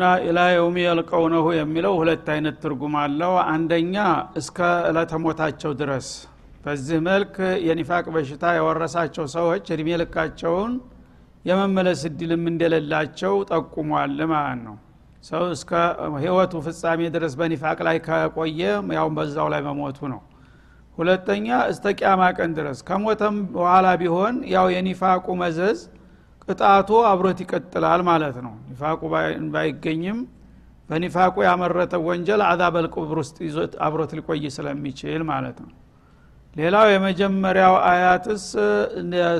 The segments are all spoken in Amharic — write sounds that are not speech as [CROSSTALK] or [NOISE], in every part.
እና ኢላ የውም የልቀውነሁ የሚለው ሁለት አይነት ትርጉም አለው። አንደኛ እስከ እለተ ሞታቸው ድረስ በዚህ መልክ የኒፋቅ በሽታ የወረሳቸው ሰዎች እድሜ ልካቸውን የመመለስ እድልም እንደሌላቸው ጠቁሟል ማለት ነው። ሰው እስከ ህይወቱ ፍጻሜ ድረስ በኒፋቅ ላይ ከቆየ ያው በዛው ላይ መሞቱ ነው። ሁለተኛ እስተ ቅያማ ቀን ድረስ ከሞተም በኋላ ቢሆን ያው የኒፋቁ መዘዝ ቅጣቱ አብሮት ይቀጥላል ማለት ነው። ኒፋቁ ባይገኝም በኒፋቁ ያመረተ ወንጀል አዛበል ቁብር ውስጥ ይዞት አብሮት ሊቆይ ስለሚችል ማለት ነው። ሌላው የመጀመሪያው አያትስ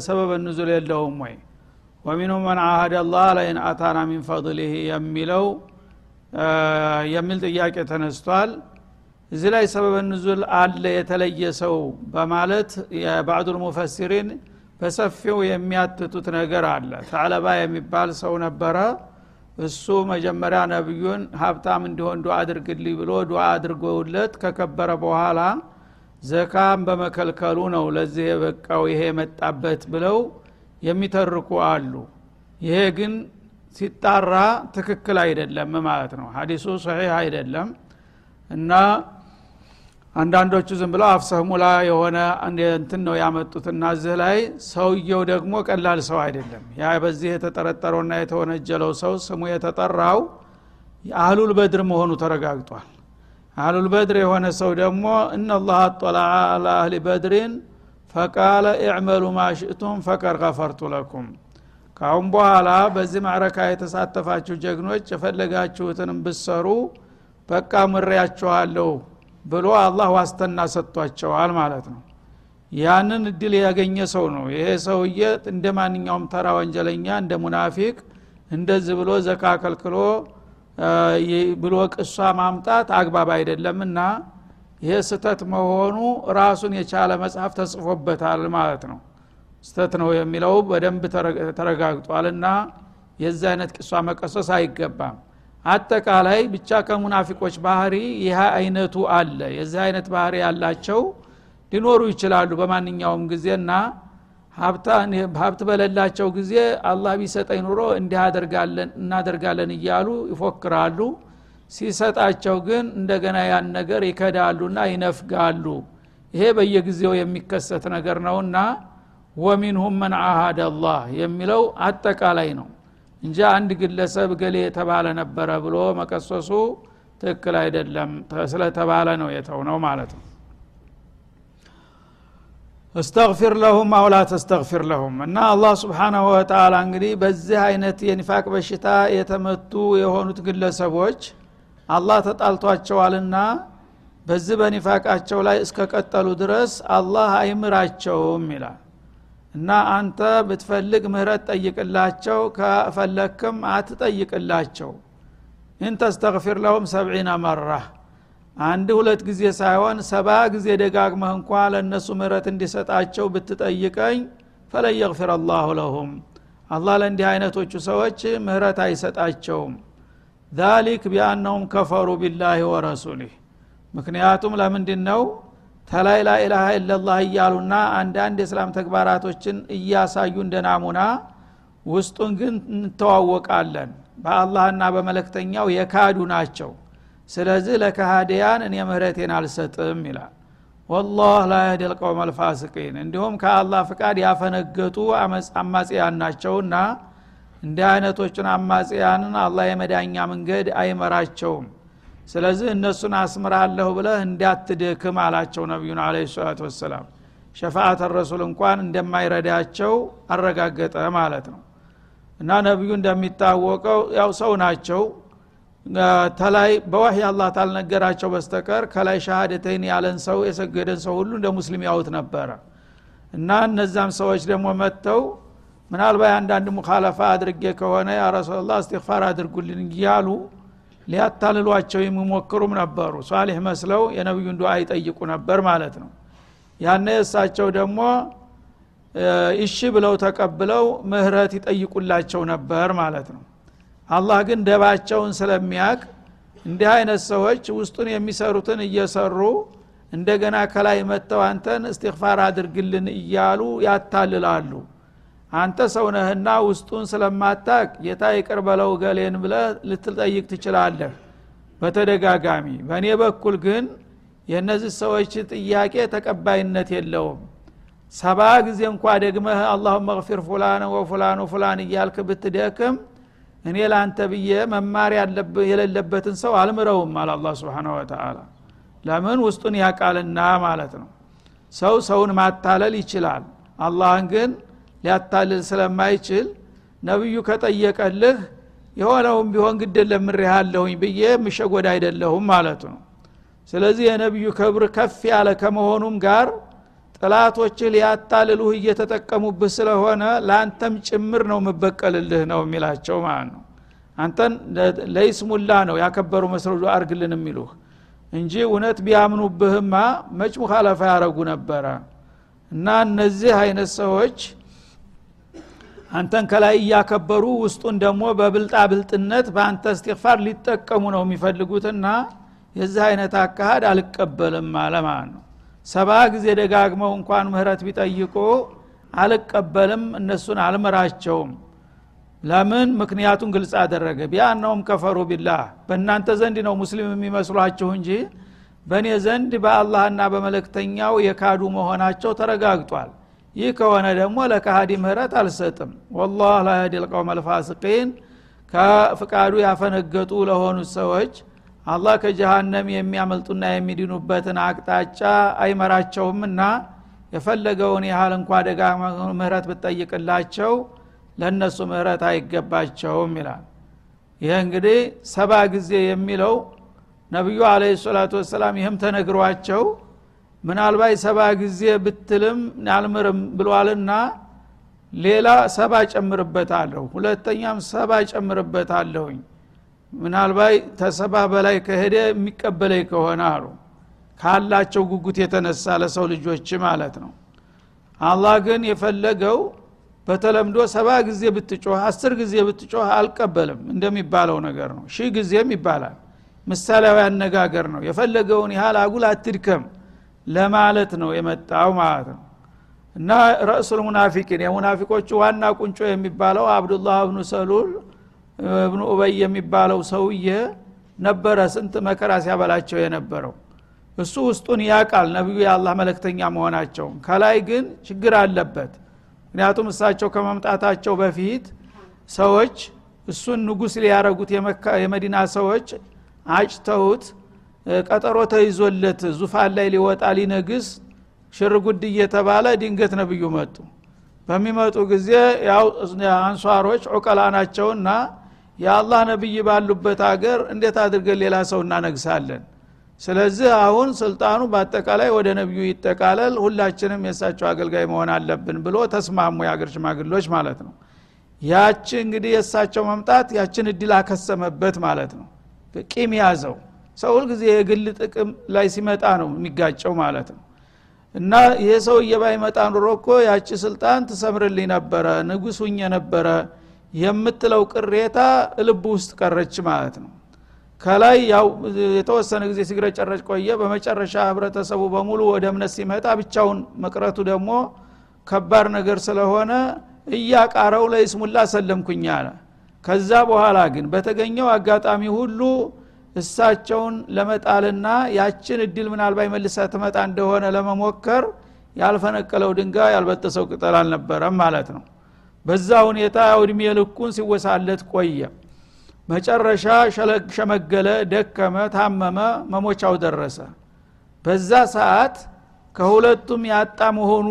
ሰበበ ንዙል የለውም ወይ? ወሚኑ መን አሃድ አላህ ለይን አታና ሚን ፈضልህ የሚለው የሚል ጥያቄ ተነስቷል። እዚህ ላይ ሰበበ ንዙል አለ የተለየ ሰው በማለት የባዕዱል ሙፈሲሪን በሰፊው የሚያትቱት ነገር አለ። ተዕለባ የሚባል ሰው ነበረ። እሱ መጀመሪያ ነቢዩን ሀብታም እንዲሆን ዱዓ አድርግልኝ ብሎ ዱዓ አድርጎለት ከከበረ በኋላ ዘካም በመከልከሉ ነው ለዚህ የበቃው ይሄ የመጣበት ብለው የሚተርኩ አሉ። ይሄ ግን ሲጣራ ትክክል አይደለም ማለት ነው። ሀዲሱ ሰሒህ አይደለም። እና አንዳንዶቹ ዝም ብለው አፍሰህ ሙላ የሆነ እንትን ነው ያመጡትና እዚህ ላይ ሰውየው ደግሞ ቀላል ሰው አይደለም። ያ በዚህ የተጠረጠረውና የተወነጀለው ሰው ስሙ የተጠራው አህሉል በድር መሆኑ ተረጋግጧል። አህሉል በድር የሆነ ሰው ደግሞ እነላህ አጠላዐ አላ አህሊ በድሪን ፈቃለ ኢዕመሉ ማሽእቱም ፈቀድ ገፈርቱ ለኩም። ካሁን በኋላ በዚህ ማዕረካ የተሳተፋችሁ ጀግኖች የፈለጋችሁትንም ብሰሩ በቃ ምሬያችኋለሁ ብሎ አላህ ዋስተና ሰጥቷቸዋል ማለት ነው። ያንን እድል ያገኘ ሰው ነው። ይሄ ሰውዬ እንደ ማንኛውም ተራ ወንጀለኛ እንደ ሙናፊቅ እንደዚህ ብሎ ዘካ ከልክሎ ብሎ ቅሷ ማምጣት አግባብ አይደለምና ይሄ ስተት መሆኑ ራሱን የቻለ መጽሐፍ ተጽፎበታል ማለት ነው። ስተት ነው የሚለው በደንብ ተረጋግጧልና የዚህ አይነት ቅሷ መቀሰስ አይገባም አጠቃላይ ብቻ ከሙናፊቆች ባህሪ ይህ አይነቱ አለ። የዚህ አይነት ባህሪ ያላቸው ሊኖሩ ይችላሉ በማንኛውም ጊዜና ሀብት በሌላቸው ጊዜ አላህ ቢሰጠኝ ኑሮ እናደርጋለን እያሉ ይፎክራሉ። ሲሰጣቸው ግን እንደገና ያን ነገር ይከዳሉና ይነፍጋሉ። ይሄ በየጊዜው የሚከሰት ነገር ነውና ወሚንሁም መን አላህ የሚለው አጠቃላይ ነው እንጂ አንድ ግለሰብ ገሌ የተባለ ነበረ ብሎ መቀሰሱ ትክክል አይደለም ስለተባለ ነው የተው ነው ማለት ነው። እስተግፊር ለሁም አውላ ተስተግፊር ለሁም። እና አላህ ስብሓናሁ ወተላ እንግዲህ በዚህ አይነት የኒፋቅ በሽታ የተመቱ የሆኑት ግለሰቦች አላህ ተጣልቷቸዋልና በዚህ በኒፋቃቸው ላይ እስከቀጠሉ ድረስ አላህ አይምራቸውም ይላል እና አንተ ብትፈልግ ምህረት ጠይቅላቸው ከፈለክም አትጠይቅላቸው። إن تستغفر لهم سبعين مرة። አንድ ሁለት ጊዜ ሳይሆን ሰባ ጊዜ ደጋግመህ እንኳ ለእነሱ ምህረት እንዲሰጣቸው ብትጠይቀኝ فلن يغفر الله لهم። አላህ ለእንዲህ አይነቶቹ ሰዎች ምህረት አይሰጣቸውም። ذلك بأنهم كفروا بالله ورسوله ምክንያቱም ለምንድን ነው ተላይ ላኢላሃ ኢለላህ እያሉና አንዳንድ የእስላም ተግባራቶችን እያሳዩ እንደ ናሙና ውስጡን ግን እንተዋወቃለን። በአላህና በመለክተኛው የካዱ ናቸው። ስለዚህ ለካሃዲያን እኔ ምህረቴን አልሰጥም ይላል። ወላህ ላ ልቀውም አልፋስቂን እንዲሁም ከአላህ ፍቃድ ያፈነገጡ አማጽያን ናቸውና እንዲህ አይነቶቹን አማጽያንን አላህ የመዳኛ መንገድ አይመራቸውም ስለዚህ እነሱን አስምራለሁ ብለህ እንዳትደክም አላቸው ነቢዩን አለ ሰላቱ ወሰላም። ሸፋአተ ረሱል እንኳን እንደማይረዳቸው አረጋገጠ ማለት ነው። እና ነቢዩ እንደሚታወቀው ያው ሰው ናቸው። ተላይ በዋህይ አላህ ታልነገራቸው በስተቀር ከላይ ሻሃደተይን ያለን ሰው የሰገደን ሰው ሁሉ እንደ ሙስሊም ያውት ነበረ። እና እነዛም ሰዎች ደግሞ መጥተው ምናልባት አንዳንድ ሙካለፋ አድርጌ ከሆነ ያ ረሱላላ እስትግፋር አድርጉልን እያሉ ሊያታልሏቸው የሚሞክሩም ነበሩ። ሷሊህ መስለው የነቢዩን ዱዓ ይጠይቁ ነበር ማለት ነው። ያነ እሳቸው ደግሞ እሺ ብለው ተቀብለው ምህረት ይጠይቁላቸው ነበር ማለት ነው። አላህ ግን ደባቸውን ስለሚያቅ እንዲህ አይነት ሰዎች ውስጡን የሚሰሩትን እየሰሩ እንደገና ከላይ መጥተው አንተን እስትግፋር አድርግልን እያሉ ያታልላሉ አንተ ሰውነህና ውስጡን ስለማታቅ ጌታ ይቅር ገሌን ብለ ልትጠይቅ ትችላለህ። በተደጋጋሚ በእኔ በኩል ግን የእነዚህ ሰዎች ጥያቄ ተቀባይነት የለውም። ሰባ ጊዜ እንኳ ደግመህ አላሁመ እግፊር ፉላን ወፉላን ፉላን እያልክ ብትደክም እኔ ለአንተ ብዬ መማር የሌለበትን ሰው አልምረውም አለ አላ ስብን ወተላ ለምን? ውስጡን ያቃልና ማለት ነው። ሰው ሰውን ማታለል ይችላል። አላህን ግን ሊያታልል ስለማይችል ነቢዩ ከጠየቀልህ የሆነውም ቢሆን ግድ ለምሬሃለሁኝ ብዬ ምሸጎድ አይደለሁም ማለቱ ነው። ስለዚህ የነቢዩ ክብር ከፍ ያለ ከመሆኑም ጋር ጥላቶችህ ሊያታልሉህ እየተጠቀሙብህ ስለሆነ ለአንተም ጭምር ነው የምበቀልልህ ነው የሚላቸው ማለት ነው። አንተን ለይስሙላ ነው ያከበሩ መስረዱ አርግልን የሚሉህ እንጂ እውነት ቢያምኑብህማ መጭ ሙካለፋ ያረጉ ነበረ። እና እነዚህ አይነት ሰዎች አንተን ከላይ እያከበሩ ውስጡን ደግሞ በብልጣ ብልጥነት በአንተ እስትፋር ሊጠቀሙ ነው የሚፈልጉትና የዚህ አይነት አካሃድ አልቀበልም አለ ነው። ሰባ ጊዜ ደጋግመው እንኳን ምህረት ቢጠይቁ አልቀበልም እነሱን አልምራቸውም ለምን? ምክንያቱን ግልጽ አደረገ። ቢያነውም ከፈሩ ቢላህ። በእናንተ ዘንድ ነው ሙስሊም የሚመስሏችሁ እንጂ በእኔ ዘንድ በአላህና በመለክተኛው የካዱ መሆናቸው ተረጋግጧል ይህ ከሆነ ደግሞ ለካሃዲ ምህረት አልሰጥም። ወላህ ላ የህዲ ልቀውም አልፋስቂን ከፍቃዱ ያፈነገጡ ለሆኑት ሰዎች አላህ ከጀሃነም የሚያመልጡና የሚድኑበትን አቅጣጫ አይመራቸውምና የፈለገውን ያህል እንኳ ደጋ ምህረት ብትጠይቅላቸው ለእነሱ ምህረት አይገባቸውም ይላል። ይህ እንግዲህ ሰባ ጊዜ የሚለው ነቢዩ አለ ሰላቱ ወሰላም ይህም ተነግሯቸው ምናልባት ሰባ ጊዜ ብትልም አልምርም ብሏልና ሌላ ሰባ ጨምርበታለሁ ሁለተኛም ሰባ ጨምርበታለሁኝ። ምናልባት ተሰባ በላይ ከሄደ የሚቀበለኝ ከሆነ አሉ። ካላቸው ጉጉት የተነሳ ለሰው ልጆች ማለት ነው። አላህ ግን የፈለገው በተለምዶ ሰባ ጊዜ ብትጮህ አስር ጊዜ ብትጮህ አልቀበልም እንደሚባለው ነገር ነው። ሺህ ጊዜም ይባላል። ምሳሌያዊ አነጋገር ነው። የፈለገውን ያህል አጉል አትድከም ለማለት ነው የመጣው ማለት ነው። እና ረእሱል ሙናፊቂን የሙናፊቆቹ ዋና ቁንጮ የሚባለው አብዱላህ እብኑ ሰሉል እብኑ ኡበይ የሚባለው ሰውዬ ነበረ ስንት መከራ ሲያበላቸው የነበረው። እሱ ውስጡን ያቃል ነቢዩ የአላህ መለክተኛ መሆናቸውን። ከላይ ግን ችግር አለበት። ምክንያቱም እሳቸው ከመምጣታቸው በፊት ሰዎች እሱን ንጉስ ሊያረጉት የመዲና ሰዎች አጭተውት ቀጠሮ ተይዞለት ዙፋን ላይ ሊወጣ ሊነግስ ሽርጉድ እየተባለ ድንገት ነብዩ መጡ። በሚመጡ ጊዜ ያው አንሷሮች ዑቀላ ናቸውና የአላህ ነቢይ ባሉበት አገር እንዴት አድርገን ሌላ ሰው እናነግሳለን? ስለዚህ አሁን ስልጣኑ በአጠቃላይ ወደ ነቢዩ ይጠቃለል። ሁላችንም የእሳቸው አገልጋይ መሆን አለብን ብሎ ተስማሙ የአገር ሽማግሎች ማለት ነው። ያቺ እንግዲህ የእሳቸው መምጣት ያችን እድል አከሰመበት ማለት ነው። ቂም ያዘው ሰው ሁልጊዜ የግል ጥቅም ላይ ሲመጣ ነው የሚጋጨው ማለት ነው። እና ይሄ ሰውዬ ባይመጣ ኑሮ እኮ ያቺ ስልጣን ትሰምርልኝ ነበረ ንጉስ ሁኘ ነበረ የምትለው ቅሬታ ልብ ውስጥ ቀረች ማለት ነው። ከላይ ያው የተወሰነ ጊዜ ሲግረጨረጭ ቆየ። በመጨረሻ ህብረተሰቡ በሙሉ ወደ እምነት ሲመጣ ብቻውን መቅረቱ ደግሞ ከባድ ነገር ስለሆነ እያቃረው ለይስሙላ ሰለምኩኝ አለ። ከዛ በኋላ ግን በተገኘው አጋጣሚ ሁሉ እሳቸውን ለመጣልና ያችን እድል ምናልባት መልሳ ትመጣ እንደሆነ ለመሞከር ያልፈነቀለው ድንጋይ ያልበጠሰው ቅጠል አልነበረም ማለት ነው። በዛ ሁኔታ እድሜ ልኩን ሲወሳለት ቆየ። መጨረሻ ሸመገለ ደከመ ታመመ መሞቻው ደረሰ። በዛ ሰዓት ከሁለቱም ያጣ መሆኑ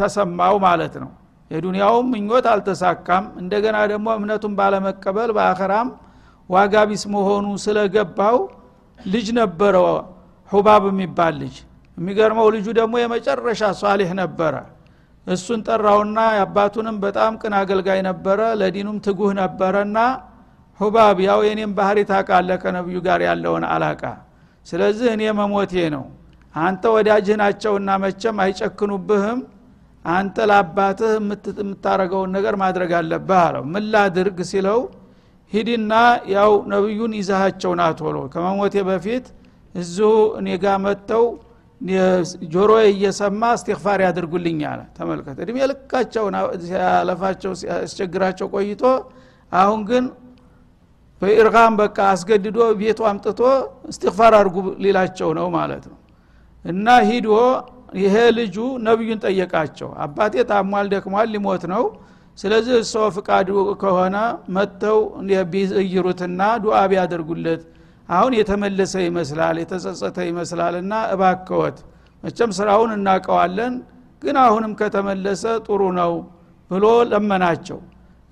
ተሰማው ማለት ነው። የዱንያውም ምኞት አልተሳካም። እንደገና ደግሞ እምነቱን ባለመቀበል በአኸራም ዋጋ ቢስ መሆኑ ስለገባው ልጅ ነበረው ሁባብ የሚባል ልጅ። የሚገርመው ልጁ ደግሞ የመጨረሻ ሷሊህ ነበረ። እሱን ጠራውና የአባቱንም በጣም ቅን አገልጋይ ነበረ ለዲኑም ትጉህ ነበረና ሁባብ ያው የኔም ባህሪ ታቃለ ከነቢዩ ጋር ያለውን አላቃ። ስለዚህ እኔ መሞቴ ነው። አንተ ወዳጅህ ናቸውና መቸም አይጨክኑብህም። አንተ ለአባትህ የምታረገውን ነገር ማድረግ አለብህ አለው። ምን ላድርግ ሲለው ሂድና ያው ነቢዩን ይዛሃቸው ና ቶሎ። ከመሞቴ በፊት እዚሁ እኔ ጋ መጥተው ጆሮ እየሰማ እስትግፋር ያድርጉልኝ አለ። ተመልከት። እድሜ ልካቸውን ሲያለፋቸው ሲያስቸግራቸው ቆይቶ አሁን ግን በኢርጋም በቃ አስገድዶ ቤቱ አምጥቶ እስትግፋር አድርጉ ሊላቸው ነው ማለት ነው። እና ሂዶ ይሄ ልጁ ነቢዩን ጠየቃቸው። አባቴ ታሟል ደክሟል ሊሞት ነው ስለዚህ እሰው ፍቃዱ ከሆነ መጥተው ቢይሩትና ዱዓ ቢያደርጉለት። አሁን የተመለሰ ይመስላል የተጸጸተ ይመስላል እና እባከወት መቸም ስራውን እናቀዋለን ግን አሁንም ከተመለሰ ጥሩ ነው ብሎ ለመናቸው።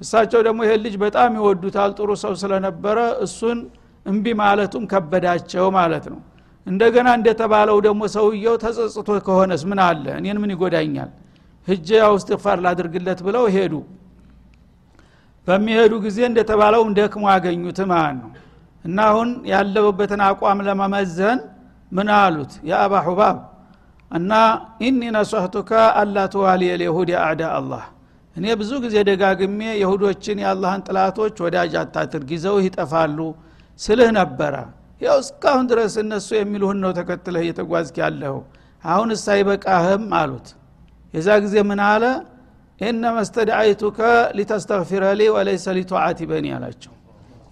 እሳቸው ደግሞ ይሄን ልጅ በጣም ይወዱታል ጥሩ ሰው ስለነበረ እሱን እምቢ ማለቱም ከበዳቸው ማለት ነው። እንደገና እንደተባለው ደግሞ ሰውየው ተጸጽቶ ከሆነስ ምን አለ? እኔን ምን ይጎዳኛል ህጀ ያው እስትግፋር ላድርግለት ብለው ሄዱ። በሚሄዱ ጊዜ እንደተባለውም ደክሞ አገኙት ማለት ነው። እና አሁን ያለበትን አቋም ለመመዘን ምን አሉት? የአባ ሁባብ እና ኢኒ ነሷህቱከ አላ ትዋሊየ ልየሁድ አላህ። እኔ ብዙ ጊዜ ደጋግሜ የሁዶችን የአላህን ጥላቶች ወዳጅ አታድርግ ይዘው ይጠፋሉ ስልህ ነበረ። ያው እስካሁን ድረስ እነሱ የሚልሁን ነው ተከትለህ እየተጓዝክ ያለሁ አሁን ሳይበቃህም አሉት የዛ ጊዜ ምን አለ? ኢነመ ስተድአይቱከ ሊተስተግፊረ ሊ ወለይሰ ሊቱዓቲ አላቸው።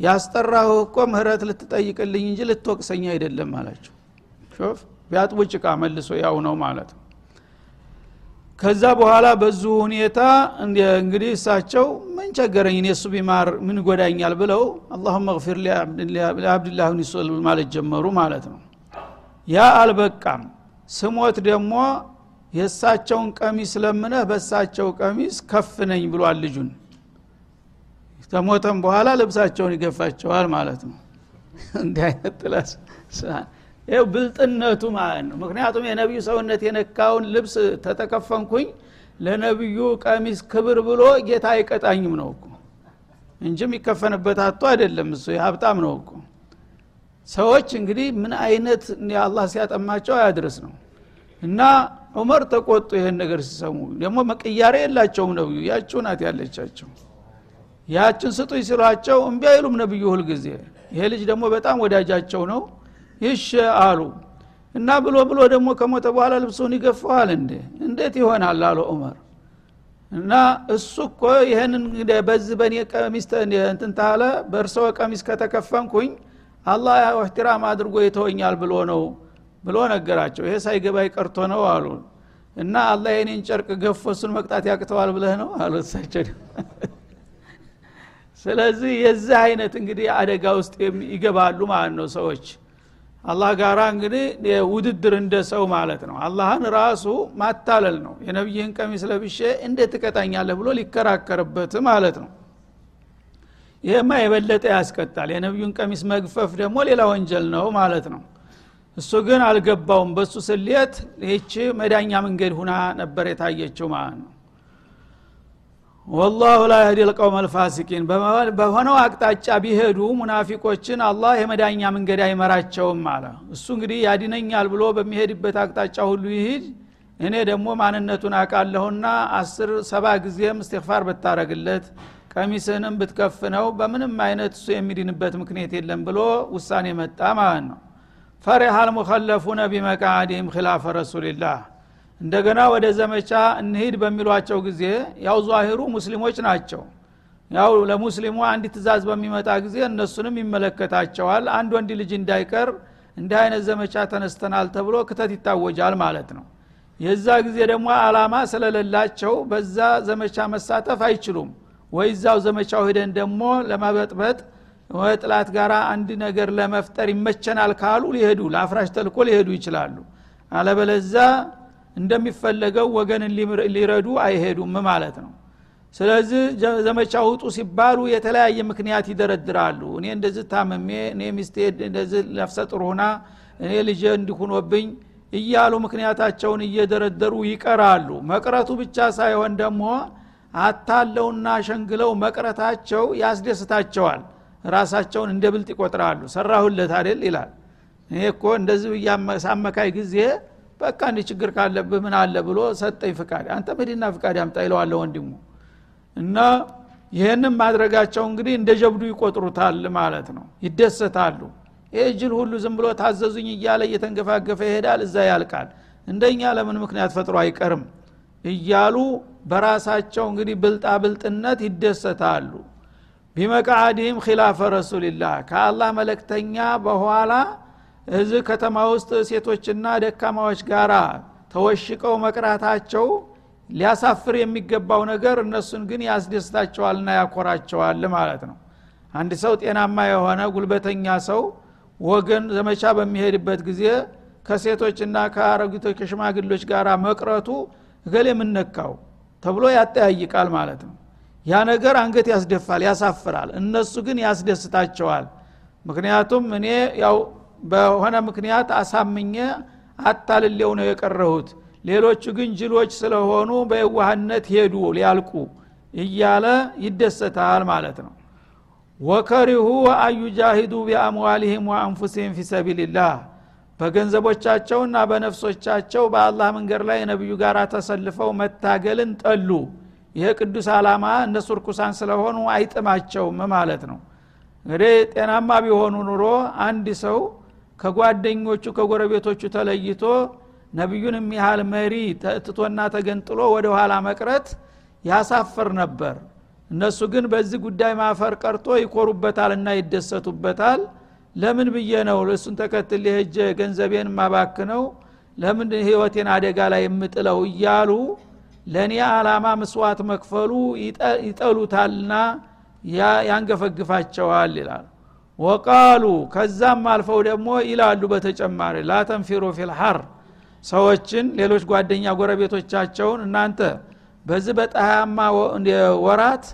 ያስጠራሁ እኮ ምህረት ልትጠይቅልኝ እንጂ ልትወቅሰኝ አይደለም አላቸው። ሾፍ ቢያጥቡ ጭቃ መልሶ ያው ነው ማለት ነው። ከዛ በኋላ በዙ ሁኔታ እንግዲህ እሳቸው ምን ቸገረኝ እኔ እሱ ቢማር ምን ጎዳኛል ብለው አላሁመ እግፊር ለአብድላህ ኒሶል ማለት ጀመሩ ማለት ነው። ያ አልበቃም። ስሞት ደግሞ የእሳቸውን ቀሚስ ለምነህ በእሳቸው ቀሚስ ከፍ ነኝ ብሏል ልጁን። ከሞተም በኋላ ልብሳቸውን ይገፋቸዋል ማለት ነው። [LAUGHS] እንዲህ አይነት ጥላስ ይው ብልጥነቱ ማለት ነው። ምክንያቱም የነቢዩ ሰውነት የነካውን ልብስ ተተከፈንኩኝ ለነቢዩ ቀሚስ ክብር ብሎ ጌታ አይቀጣኝም ነው እኮ። እንጂ የሚከፈንበት አቶ አይደለም እሱ የሀብታም ነው እኮ። ሰዎች እንግዲህ ምን አይነት አላህ ሲያጠማቸው አያድርስ ነው። እና ዑመር ተቆጡ ይህን ነገር ሲሰሙ ደግሞ መቅያሬ የላቸውም ነብዩ። ያችው ናት ያለቻቸው። ያችን ስጡኝ ሲሏቸው እምቢ አይሉም ነብዩ ሁልጊዜ ይሄ ልጅ ደግሞ በጣም ወዳጃቸው ነው። ይሽ አሉ። እና ብሎ ብሎ ደግሞ ከሞተ በኋላ ልብሱን ይገፋዋል እንዴ? እንዴት ይሆናል አሉ ዑመር። እና እሱ እኮ ይህንን በዚህ በእኔ ቀሚስ እንትን ታለ በእርሰው ቀሚስ ከተከፈንኩኝ አላህ እህትራም አድርጎ ይተወኛል ብሎ ነው ብሎ ነገራቸው። ይሄ ሳይገባይ ቀርቶ ነው አሉ። እና አላህ የኔን ጨርቅ ገፎ እሱን መቅጣት ያቅተዋል ብለህ ነው አሉ እሳቸው። [LAUGHS] ስለዚህ የዚህ አይነት እንግዲህ አደጋ ውስጥ ይገባሉ ማለት ነው ሰዎች። አላህ ጋራ እንግዲህ ውድድር እንደ ሰው ማለት ነው። አላህን ራሱ ማታለል ነው። የነቢይህን ቀሚስ ለብሼ እንዴት ትቀጣኛለህ ብሎ ሊከራከርበት ማለት ነው። ይህማ የበለጠ ያስቀጣል። የነቢዩን ቀሚስ መግፈፍ ደግሞ ሌላ ወንጀል ነው ማለት ነው እሱ ግን አልገባውም። በሱ ስሌት ይቺ መዳኛ መንገድ ሁና ነበር የታየችው ማለት ነው። ወላሁ ላ የህዲ ልቀውም አልፋሲቂን በሆነው አቅጣጫ ቢሄዱ ሙናፊቆችን አላህ የመዳኛ መንገድ አይመራቸውም አለ። እሱ እንግዲህ ያድነኛል ብሎ በሚሄድበት አቅጣጫ ሁሉ ይሂድ እኔ ደግሞ ማንነቱን አቃለሁና አስር ሰባ ጊዜም እስትግፋር ብታረግለት ቀሚስህንም ብትከፍነው በምንም አይነት እሱ የሚድንበት ምክንያት የለም ብሎ ውሳኔ መጣ ማለት ነው ፈሪሃ አልሙከለፉነ ቢመቃአዲህም ኪላፈ ረሱልላህ እንደገና ወደ ዘመቻ እንሂድ በሚሏቸው ጊዜ ያው ዛሂሩ ሙስሊሞች ናቸው። ያው ለሙስሊሙ አንድ ትእዛዝ በሚመጣ ጊዜ እነሱንም ይመለከታቸዋል። አንድ ወንድ ልጅ እንዳይቀር እንዲህ አይነት ዘመቻ ተነስተናል ተብሎ ክተት ይታወጃል ማለት ነው። የዛ ጊዜ ደግሞ አላማ ስለሌላቸው በዛ ዘመቻ መሳተፍ አይችሉም። ወይ ዛው ዘመቻው ሂደን ደግሞ ለመበጥበጥ ጥላት ጋር አንድ ነገር ለመፍጠር ይመቸናል ካሉ ሊሄዱ ለአፍራሽ ተልኮ ሊሄዱ ይችላሉ። አለበለዛ እንደሚፈለገው ወገንን ሊረዱ አይሄዱም ማለት ነው። ስለዚህ ዘመቻ ውጡ ሲባሉ የተለያየ ምክንያት ይደረድራሉ። እኔ እንደዚህ ታመሜ እኔ ሚስቴ እንደዚህ ነፍሰ ጥሩ ሁና እኔ ልጄ እንዲሁኖብኝ እያሉ ምክንያታቸውን እየደረደሩ ይቀራሉ። መቅረቱ ብቻ ሳይሆን ደግሞ አታለውና ሸንግለው መቅረታቸው ያስደስታቸዋል ራሳቸውን እንደ ብልጥ ይቆጥራሉ። ሰራሁለት አይደል ይላል። እኔ እኮ እንደዚህ ሳመካይ ጊዜ በቃ እንዲ ችግር ካለብህ ምን አለ ብሎ ሰጠኝ ፍቃድ። አንተ መዲና ፍቃድ ያምጣ ይለዋለ ወንድሙ። እና ይህንም ማድረጋቸው እንግዲህ እንደ ጀብዱ ይቆጥሩታል ማለት ነው። ይደሰታሉ። ይህ ጅል ሁሉ ዝም ብሎ ታዘዙኝ እያለ እየተንገፋገፈ ይሄዳል እዛ ያልቃል። እንደኛ ለምን ምክንያት ፈጥሮ አይቀርም? እያሉ በራሳቸው እንግዲህ ብልጣ ብልጥነት ይደሰታሉ ቢመቃአዲህም ኪላፈ ረሱልላህ ከአላህ መለክተኛ በኋላ እዚህ ከተማ ውስጥ ሴቶችና ደካማዎች ጋር ተወሽቀው መቅራታቸው ሊያሳፍር የሚገባው ነገር እነሱን ግን ያስደስታቸዋልና ያኮራቸዋል ማለት ነው። አንድ ሰው ጤናማ የሆነ ጉልበተኛ ሰው ወገን ዘመቻ በሚሄድበት ጊዜ ከሴቶችና ከአረጊቶች ከሽማግሎች ጋር መቅረቱ እገሌ የምነካው ተብሎ ያጠያይቃል ማለት ነው ያ ነገር አንገት ያስደፋል ያሳፍራል። እነሱ ግን ያስደስታቸዋል። ምክንያቱም እኔ ያው በሆነ ምክንያት አሳምኘ አታልሌው ነው የቀረሁት። ሌሎቹ ግን ጅሎች ስለሆኑ በየዋህነት ሄዱ ሊያልቁ እያለ ይደሰታል ማለት ነው። ወከሪሁ አዩጃሂዱ ቢአምዋሊህም ወአንፉሲህም ፊ ሰቢልላህ። በገንዘቦቻቸውና በነፍሶቻቸው በአላህ መንገድ ላይ ነቢዩ ጋር ተሰልፈው መታገልን ጠሉ ይሄ ቅዱስ አላማ እነሱ እርኩሳን ስለሆኑ አይጥማቸውም ማለት ነው። እንግዲህ ጤናማ ቢሆኑ ኑሮ አንድ ሰው ከጓደኞቹ ከጎረቤቶቹ ተለይቶ ነቢዩን የሚያህል መሪ ትቶና ተገንጥሎ ወደ ኋላ መቅረት ያሳፍር ነበር። እነሱ ግን በዚህ ጉዳይ ማፈር ቀርቶ ይኮሩበታልና ይደሰቱበታል። ለምን ብዬ ነው እሱን ተከትል ሄጀ ገንዘቤን ማባክነው? ለምን ህይወቴን አደጋ ላይ የምጥለው? እያሉ ለእኔ አላማ ምስዋት መክፈሉ ይጠሉታልና ያንገፈግፋቸዋል ይላል። ወቃሉ ከዛም አልፈው ደግሞ ይላሉ በተጨማሪ ላተንፊሩ ፊልሐር ሰዎችን ሌሎች ጓደኛ ጎረቤቶቻቸውን እናንተ በዚህ በፀሐያማ ወራት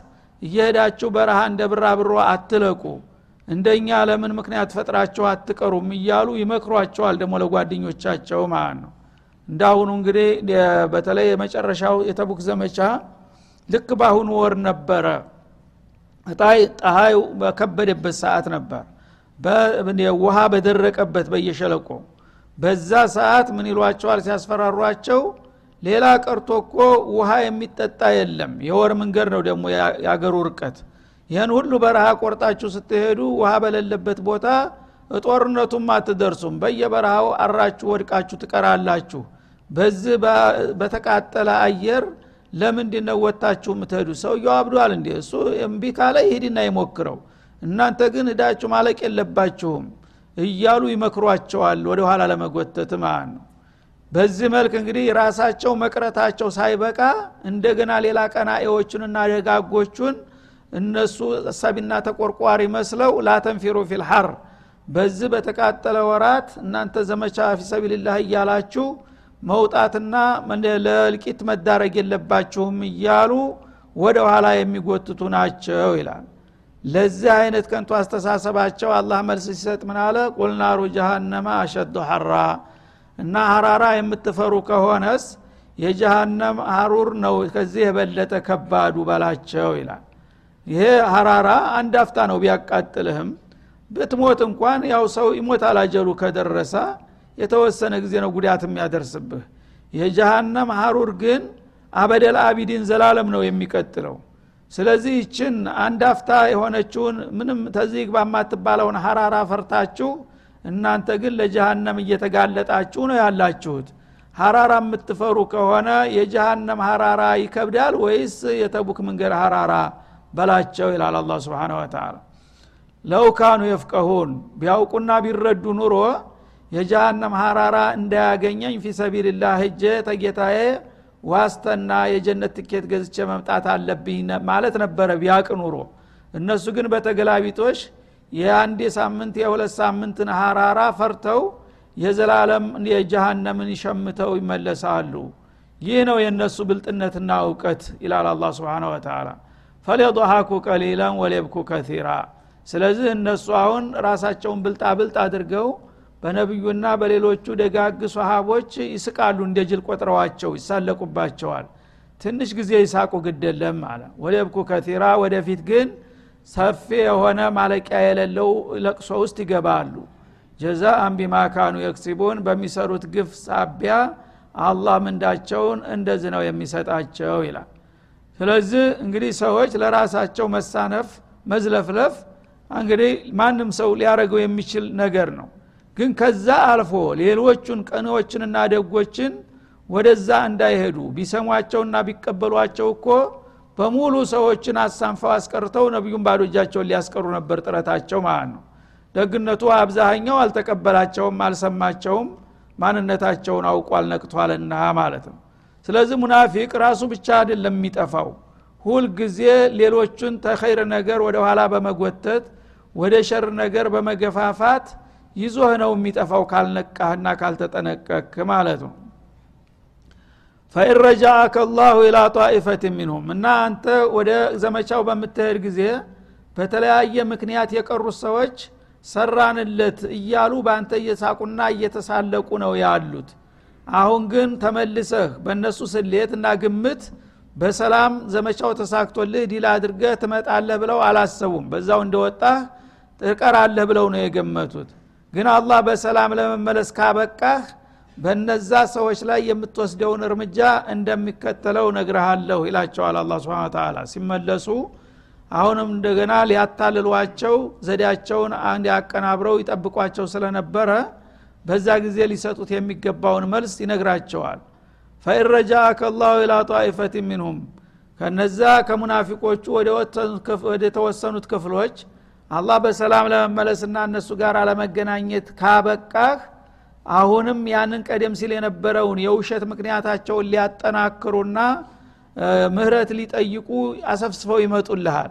እየሄዳችሁ በረሃ እንደ ብራብሮ አትለቁ እንደኛ ለምን ምክንያት ፈጥራቸው አትቀሩም እያሉ ይመክሯቸዋል ደግሞ ለጓደኞቻቸው ማለት ነው እንዳሁኑ እንግዲህ በተለይ የመጨረሻው የተቡክ ዘመቻ ልክ በአሁኑ ወር ነበረ። እጣይ ፀሐይ በከበደበት ሰዓት ነበር። ውሃ በደረቀበት በየሸለቆ በዛ ሰዓት ምን ይሏቸዋል? ሲያስፈራሯቸው ሌላ ቀርቶ እኮ ውሃ የሚጠጣ የለም። የወር መንገድ ነው ደግሞ የአገሩ ርቀት። ይህን ሁሉ በረሃ ቆርጣችሁ ስትሄዱ ውሃ በሌለበት ቦታ ጦርነቱም አትደርሱም። በየበረሃው አራችሁ ወድቃችሁ ትቀራላችሁ። በዚህ በተቃጠለ አየር ለምንድ ነው ወታችሁ ምትሄዱ ሰውየው አብዷል እንዲ እሱ እምቢ ካለ ይሂድና ይሞክረው። እናንተ ግን እዳችሁ ማለቅ የለባችሁም እያሉ ይመክሯቸዋል ወደ ኋላ ለመጎተት ማለት ነው። በዚህ መልክ እንግዲህ ራሳቸው መቅረታቸው ሳይበቃ እንደገና ሌላ ቀናኤዎቹንና ደጋጎቹን እነሱ አሳቢና ተቆርቋሪ መስለው ላተንፊሩ ፊልሐር በዚህ በተቃጠለ ወራት እናንተ ዘመቻ ፊሰቢልላህ እያላችሁ መውጣትና ለእልቂት መዳረግ የለባችሁም እያሉ ወደ ኋላ የሚጎትቱ ናቸው ይላል። ለዚህ አይነት ከንቱ አስተሳሰባቸው አላህ መልስ ሲሰጥ ምን አለ? ቁልናሩ ጀሃነማ አሸዱ ሐራ። እና ሀራራ የምትፈሩ ከሆነስ የጀሃነም ሀሩር ነው ከዚህ የበለጠ ከባዱ በላቸው ይላል። ይሄ ሀራራ አንድ አፍታ ነው ቢያቃጥልህም ብትሞት እንኳን ያው ሰው ይሞታል አጀሉ ከደረሰ የተወሰነ ጊዜ ነው ጉዳት የሚያደርስብህ። የጀሃነም ሀሩር ግን አበደል አቢዲን ዘላለም ነው የሚቀጥለው። ስለዚህ ይችን አንድ አፍታ የሆነችውን ምንም ተዚህ ግባ የማትባለውን ሀራራ ፈርታችሁ እናንተ ግን ለጀሃነም እየተጋለጣችሁ ነው ያላችሁት። ሀራራ የምትፈሩ ከሆነ የጀሃነም ሀራራ ይከብዳል ወይስ የተቡክ መንገድ ሀራራ በላቸው ይላል አላ ስብን ወተላ ለው ካኑ የፍቀሁን ቢያውቁና ቢረዱ ኑሮ የጀሃነም ሀራራ እንዳያገኘኝ ፊ ሰቢልላህ ህጄ ተጌታዬ ዋስተና የጀነት ትኬት ገዝቼ መምጣት አለብኝ ማለት ነበረ ቢያቅ ኑሮ። እነሱ ግን በተገላቢጦሽ የአንድ ሳምንት የሁለት ሳምንትን ሀራራ ፈርተው የዘላለም የጀሃነምን ይሸምተው ይመለሳሉ። ይህ ነው የእነሱ ብልጥነትና እውቀት ይላል አላ ስብን ወተላ ፈሊضሐኩ ቀሊላን ወሌብኩ ከቲራ ስለዚህ እነሱ አሁን ራሳቸውን ብልጣ ብልጥ አድርገው በነቢዩና በሌሎቹ ደጋግ ሰሃቦች ይስቃሉ እንደ ጅል ቆጥረዋቸው ይሳለቁባቸዋል። ትንሽ ጊዜ ይሳቁ ግደለም አለ። ወሌብኩ ከቲራ ወደፊት ግን ሰፊ የሆነ ማለቂያ የሌለው ለቅሶ ውስጥ ይገባሉ። ጀዛአን ቢማካኑ የክሲቡን በሚሰሩት ግፍ ሳቢያ አላህ ምንዳቸውን እንደዚህ ነው የሚሰጣቸው ይላል። ስለዚህ እንግዲህ ሰዎች ለራሳቸው መሳነፍ መዝለፍለፍ እንግዲህ ማንም ሰው ሊያደረገው የሚችል ነገር ነው። ግን ከዛ አልፎ ሌሎቹን ቀኖችንና ደጎችን ወደዛ እንዳይሄዱ ቢሰሟቸውና ቢቀበሏቸው እኮ በሙሉ ሰዎችን አሳንፈው አስቀርተው ነቢዩን ባዶ እጃቸውን ሊያስቀሩ ነበር ጥረታቸው ማለት ነው። ደግነቱ አብዛኛው አልተቀበላቸውም አልሰማቸውም ማንነታቸውን አውቋል ነቅቷልና ማለት ነው። ስለዚህ ሙናፊቅ ራሱ ብቻ አይደለም የሚጠፋው። ሁልጊዜ ሌሎቹን ተኸይር ነገር ወደ ኋላ በመጎተት ወደ ሸር ነገር በመገፋፋት ይዞህ ነው የሚጠፋው ካልነቃህና ካልተጠነቀክ ማለት ነው። ፈኢን ረጃአከ ላሁ ኢላ ጣኢፈት ሚንሁም እና አንተ ወደ ዘመቻው በምትሄድ ጊዜ በተለያየ ምክንያት የቀሩት ሰዎች ሰራንለት እያሉ በአንተ እየሳቁና እየተሳለቁ ነው ያሉት። አሁን ግን ተመልሰህ በእነሱ ስሌት እና ግምት በሰላም ዘመቻው ተሳክቶልህ ዲል አድርገህ ትመጣለህ ብለው አላሰቡም። በዛው እንደወጣህ ትቀራለህ ብለው ነው የገመቱት። ግን አላህ በሰላም ለመመለስ ካበቃህ በነዛ ሰዎች ላይ የምትወስደውን እርምጃ እንደሚከተለው ነግረሃለሁ ይላቸዋል አላ ስብን ተላ ሲመለሱ አሁንም እንደገና ሊያታልሏቸው ዘዴያቸውን አንድ ያቀናብረው ይጠብቋቸው ስለነበረ በዛ ጊዜ ሊሰጡት የሚገባውን መልስ ይነግራቸዋል። ፈኢን ረጃአከ ላሁ ኢላ ጣኢፈት ሚንሁም ከነዛ ከሙናፊቆቹ ወደ ተወሰኑት ክፍሎች አላህ በሰላም ለመመለስና እነሱ ጋር ለመገናኘት ካበቃህ አሁንም ያንን ቀደም ሲል የነበረውን የውሸት ምክንያታቸውን ሊያጠናክሩና ምህረት ሊጠይቁ አሰፍስፈው ይመጡልሃል።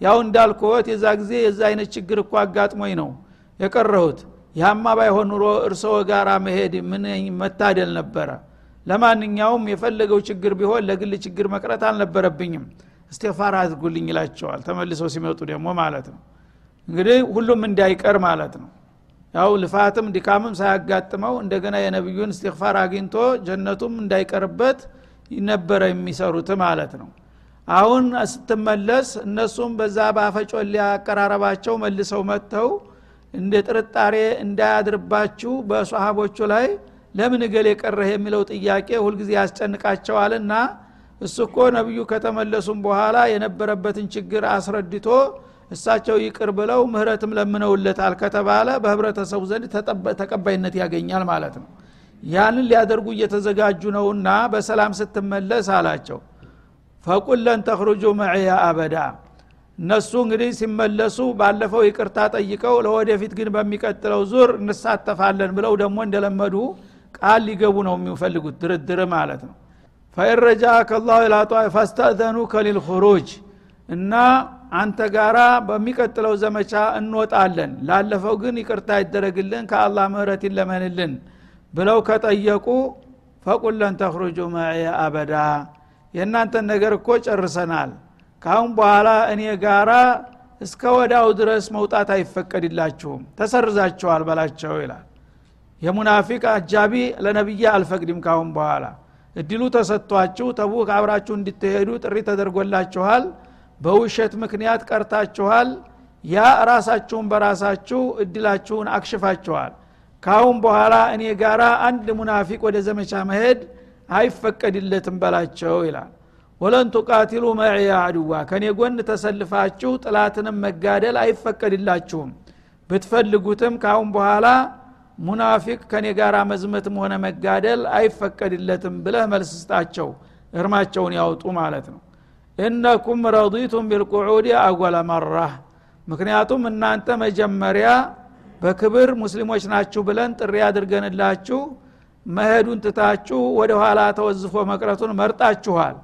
ያው እንዳልኩት የዛ ጊዜ የዛ አይነት ችግር እኮ አጋጥሞኝ ነው የቀረሁት። ያማ ባይሆን ኑሮ እርስዎ ጋር መሄድ ምን መታደል ነበረ? ለማንኛውም የፈለገው ችግር ቢሆን ለግል ችግር መቅረት አልነበረብኝም። እስትፋር አድርጉልኝ ይላቸዋል። ተመልሰው ሲመጡ ደግሞ ማለት ነው እንግዲህ ሁሉም እንዳይቀር ማለት ነው። ያው ልፋትም ድካምም ሳያጋጥመው እንደገና የነቢዩን እስትፋር አግኝቶ ጀነቱም እንዳይቀርበት ነበረ የሚሰሩት ማለት ነው። አሁን ስትመለስ እነሱም በዛ ባፈጮሌ አቀራረባቸው መልሰው መጥተው እንደ ጥርጣሬ እንዳያድርባችሁ በሰሃቦቹ ላይ ለምን እገሌ የቀረህ የሚለው ጥያቄ ሁልጊዜ ያስጨንቃቸዋልና እሱ እኮ ነቢዩ ከተመለሱም በኋላ የነበረበትን ችግር አስረድቶ እሳቸው ይቅር ብለው ምህረትም ለምነውለታል ከተባለ በህብረተሰቡ ዘንድ ተቀባይነት ያገኛል ማለት ነው። ያንን ሊያደርጉ እየተዘጋጁ ነውና በሰላም ስትመለስ አላቸው። ፈቁል ለን ተክሩጁ መዕያ አበዳ። እነሱ እንግዲህ ሲመለሱ ባለፈው ይቅርታ ጠይቀው ለወደፊት ግን በሚቀጥለው ዙር እንሳተፋለን ብለው ደግሞ እንደለመዱ ቃል ሊገቡ ነው የሚፈልጉት ድርድር ማለት ነው። ፈኢረጃ ከላሁ ላጧ ፈስተእዘኑ ከሊልኹሩጅ እና አንተ ጋራ በሚቀጥለው ዘመቻ እንወጣለን። ላለፈው ግን ይቅርታ ይደረግልን ከአላህ ምህረት ይለመንልን ብለው ከጠየቁ ፈቁለን ተክሩጁ መዕየ አበዳ። የእናንተን ነገር እኮ ጨርሰናል። ካሁን በኋላ እኔ ጋራ እስከ ወዳው ድረስ መውጣት አይፈቀድላችሁም። ተሰርዛችኋል በላቸው ይላል። የሙናፊቅ አጃቢ ለነቢያ አልፈቅድም ካሁን በኋላ። እድሉ ተሰጥቷችሁ ተቡክ አብራችሁ እንድትሄዱ ጥሪ ተደርጎላችኋል በውሸት ምክንያት ቀርታችኋል። ያ ራሳችሁን በራሳችሁ እድላችሁን አክሽፋችኋል። ካሁን በኋላ እኔ ጋራ አንድ ሙናፊቅ ወደ ዘመቻ መሄድ አይፈቀድለትም በላቸው ይላል። ወለን ቱቃቲሉ መዕያ አድዋ ከኔ ጎን ተሰልፋችሁ ጥላትንም መጋደል አይፈቀድላችሁም። ብትፈልጉትም ካሁን በኋላ ሙናፊቅ ከኔ ጋር መዝመትም ሆነ መጋደል አይፈቀድለትም ብለህ መልስ ስጣቸው እርማቸውን ያውጡ ማለት ነው እነኩም ረዲቱም ቢልቁዑድ አወለ መራህ ምክንያቱም እናንተ መጀመሪያ በክብር ሙስሊሞች ናችሁ ብለን ጥሪ አድርገንላችሁ መሄዱን ትታችሁ ወደ ኋላ ተወዝፎ መቅረቱን መርጣችኋል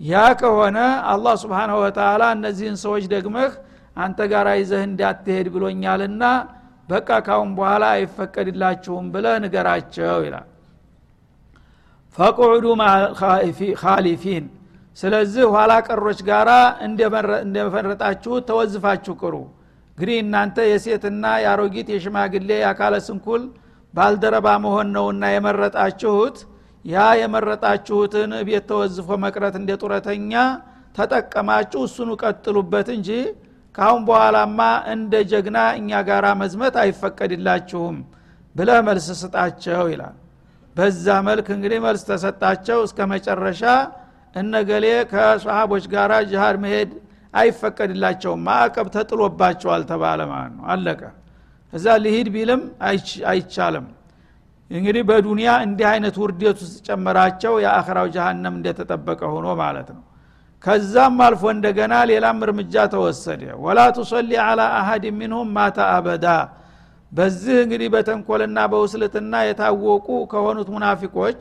ያ ከሆነ አላህ ስብሓንሁ ወተላ እነዚህን ሰዎች ደግመህ አንተ ጋር ይዘህ እንዳትሄድ ብሎኛልና በቃ ካሁን በኋላ አይፈቀድላችሁም ብለ ንገራቸው ይላል ፈቁዑዱ ካሊፊን ስለዚህ ኋላ ቀሮች ጋራ እንደመረጣችሁ ተወዝፋችሁ ቅሩ። እንግዲህ እናንተ የሴትና የአሮጊት የሽማግሌ የአካለ ስንኩል ባልደረባ መሆን ነውና የመረጣችሁት። ያ የመረጣችሁትን ቤት ተወዝፎ መቅረት እንደ ጡረተኛ ተጠቀማችሁ እሱኑ ቀጥሉበት እንጂ ካሁን በኋላማ እንደ ጀግና እኛ ጋራ መዝመት አይፈቀድላችሁም ብለህ መልስ ስጣቸው ይላል። በዛ መልክ እንግዲህ መልስ ተሰጣቸው። እስከ መጨረሻ እነገሌ ከሰሃቦች ጋር ጅሃድ መሄድ አይፈቀድላቸውም። ማዕቀብ ተጥሎባቸዋል ተባለ ማለት ነው። አለቀ። እዛ ሊሂድ ቢልም አይቻልም። እንግዲህ በዱንያ እንዲህ አይነት ውርደት ውስጥ ጨመራቸው የአኸራው ጀሃነም እንደተጠበቀ ሆኖ ማለት ነው። ከዛም አልፎ እንደገና ሌላም እርምጃ ተወሰደ። ወላ ቱሰሊ አላ አሀድ ሚንሁም ማታ አበዳ። በዚህ እንግዲህ በተንኮልና በውስልትና የታወቁ ከሆኑት ሙናፊቆች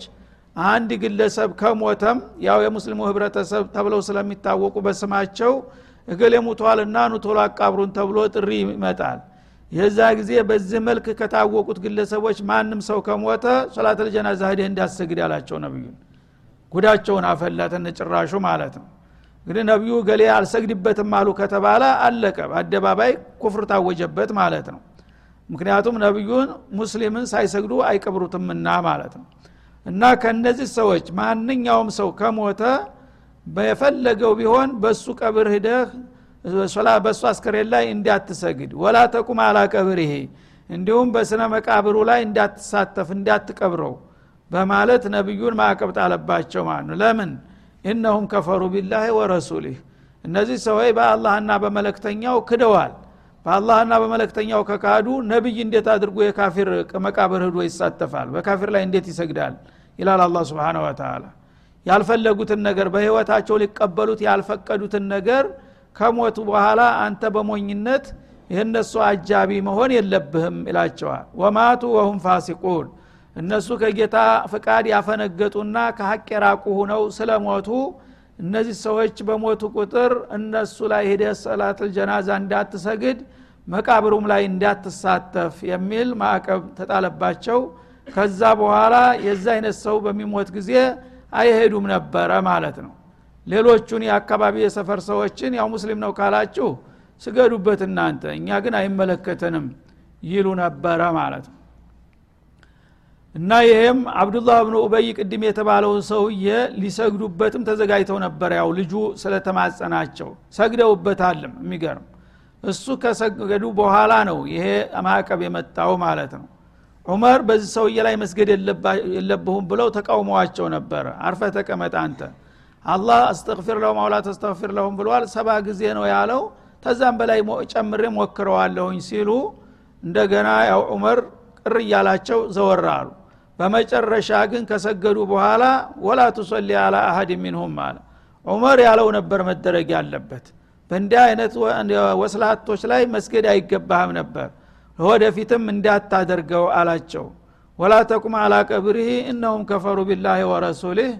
አንድ ግለሰብ ከሞተም ያው የሙስሊሙ ህብረተሰብ ተብለው ስለሚታወቁ በስማቸው እገሌ ሙቷልና ኑቶሎ አቃብሩን ተብሎ ጥሪ ይመጣል። የዛ ጊዜ በዚህ መልክ ከታወቁት ግለሰቦች ማንም ሰው ከሞተ ሶላት ልጀናዛ ሂደህ እንዳሰግድ ያላቸው ነቢዩን ጉዳቸውን አፈላተን ጭራሹ ማለት ነው። እንግዲህ ነቢዩ ገሌ አልሰግድበትም አሉ ከተባለ አለቀ። በአደባባይ ኩፍር ታወጀበት ማለት ነው። ምክንያቱም ነቢዩን ሙስሊምን ሳይሰግዱ አይቀብሩትምና ማለት ነው እና ከነዚህ ሰዎች ማንኛውም ሰው ከሞተ በፈለገው ቢሆን በሱ ቀብር ሂደህ በእሱ አስከሬን ላይ እንዳትሰግድ። ወላ ተቁም አላ ቀብር ይሄ እንዲሁም በስነ መቃብሩ ላይ እንዳትሳተፍ እንዳትቀብረው በማለት ነቢዩን ማዕቀብ ጣለባቸው ማለት ነው። ለምን? እነሁም ከፈሩ ቢላህ ወረሱሊህ እነዚህ ሰዎች በአላህና በመለክተኛው ክደዋል በአላህና በመለክተኛው ከካዱ ነቢይ እንዴት አድርጎ የካፊር መቃብር ህዶ ይሳተፋል? በካፊር ላይ እንዴት ይሰግዳል? ይላል አላ ስብን ወተላ ያልፈለጉትን ነገር በህይወታቸው ሊቀበሉት ያልፈቀዱትን ነገር ከሞቱ በኋላ አንተ በሞኝነት የእነሱ አጃቢ መሆን የለብህም ይላቸዋል። ወማቱ ወሁም ፋሲቁን። እነሱ ከጌታ ፍቃድ ያፈነገጡና ከሀቅ የራቁ ሁነው ስለሞቱ እነዚህ ሰዎች በሞቱ ቁጥር እነሱ ላይ ሄደ ሰላት ጀናዛ እንዳትሰግድ መቃብሩም ላይ እንዳትሳተፍ የሚል ማዕቀብ ተጣለባቸው። ከዛ በኋላ የዛ አይነት ሰው በሚሞት ጊዜ አይሄዱም ነበረ ማለት ነው። ሌሎቹን የአካባቢ የሰፈር ሰዎችን ያው ሙስሊም ነው ካላችሁ ስገዱበት እናንተ እኛ ግን አይመለከተንም ይሉ ነበረ ማለት ነው። እና ይሄም አብዱላህ ብኑ ኡበይ ቅድም የተባለውን ሰውዬ ሊሰግዱበትም ተዘጋጅተው ነበር። ያው ልጁ ስለተማጸናቸው ሰግደውበታልም። የሚገርም እሱ ከሰገዱ በኋላ ነው ይሄ ማዕቀብ የመጣው ማለት ነው። ዑመር በዚህ ሰውዬ ላይ መስገድ የለብሁም ብለው ተቃውመዋቸው ነበረ አርፈ ተቀመጥ አንተ። አላህ አስተግፊር ለሁም አውላ ተስተግፊር ለሁም ብሏል። ሰባ ጊዜ ነው ያለው። ተዛም በላይ ጨምሬ ሞክረዋለሁኝ ሲሉ እንደገና ያው ዑመር ቅር እያላቸው ዘወር በመጨረሻ ግን ከሰገዱ በኋላ ወላ ቱሰሊ አላ አሀድ ሚንሁም አለ። ዑመር ያለው ነበር መደረግ ያለበት በእንዲህ አይነት ወስላቶች ላይ መስገድ አይገባህም ነበር ወደፊትም እንዳታደርገው አላቸው ወላ ተቁም አላ ቀብሪህ እነሁም ከፈሩ ቢላህ ወረሱሊህ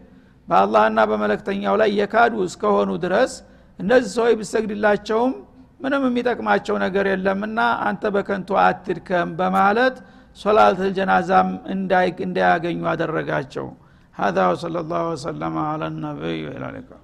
በአላህና በመለክተኛው ላይ የካዱ እስከሆኑ ድረስ እነዚህ ሰዎች ብሰግድላቸውም ምንም የሚጠቅማቸው ነገር የለምና አንተ በከንቱ አትድከም በማለት ሶላት ልጀናዛም እንዳያገኙ አደረጋቸው هذا وصلى الله وسلم على النبي وعلى اله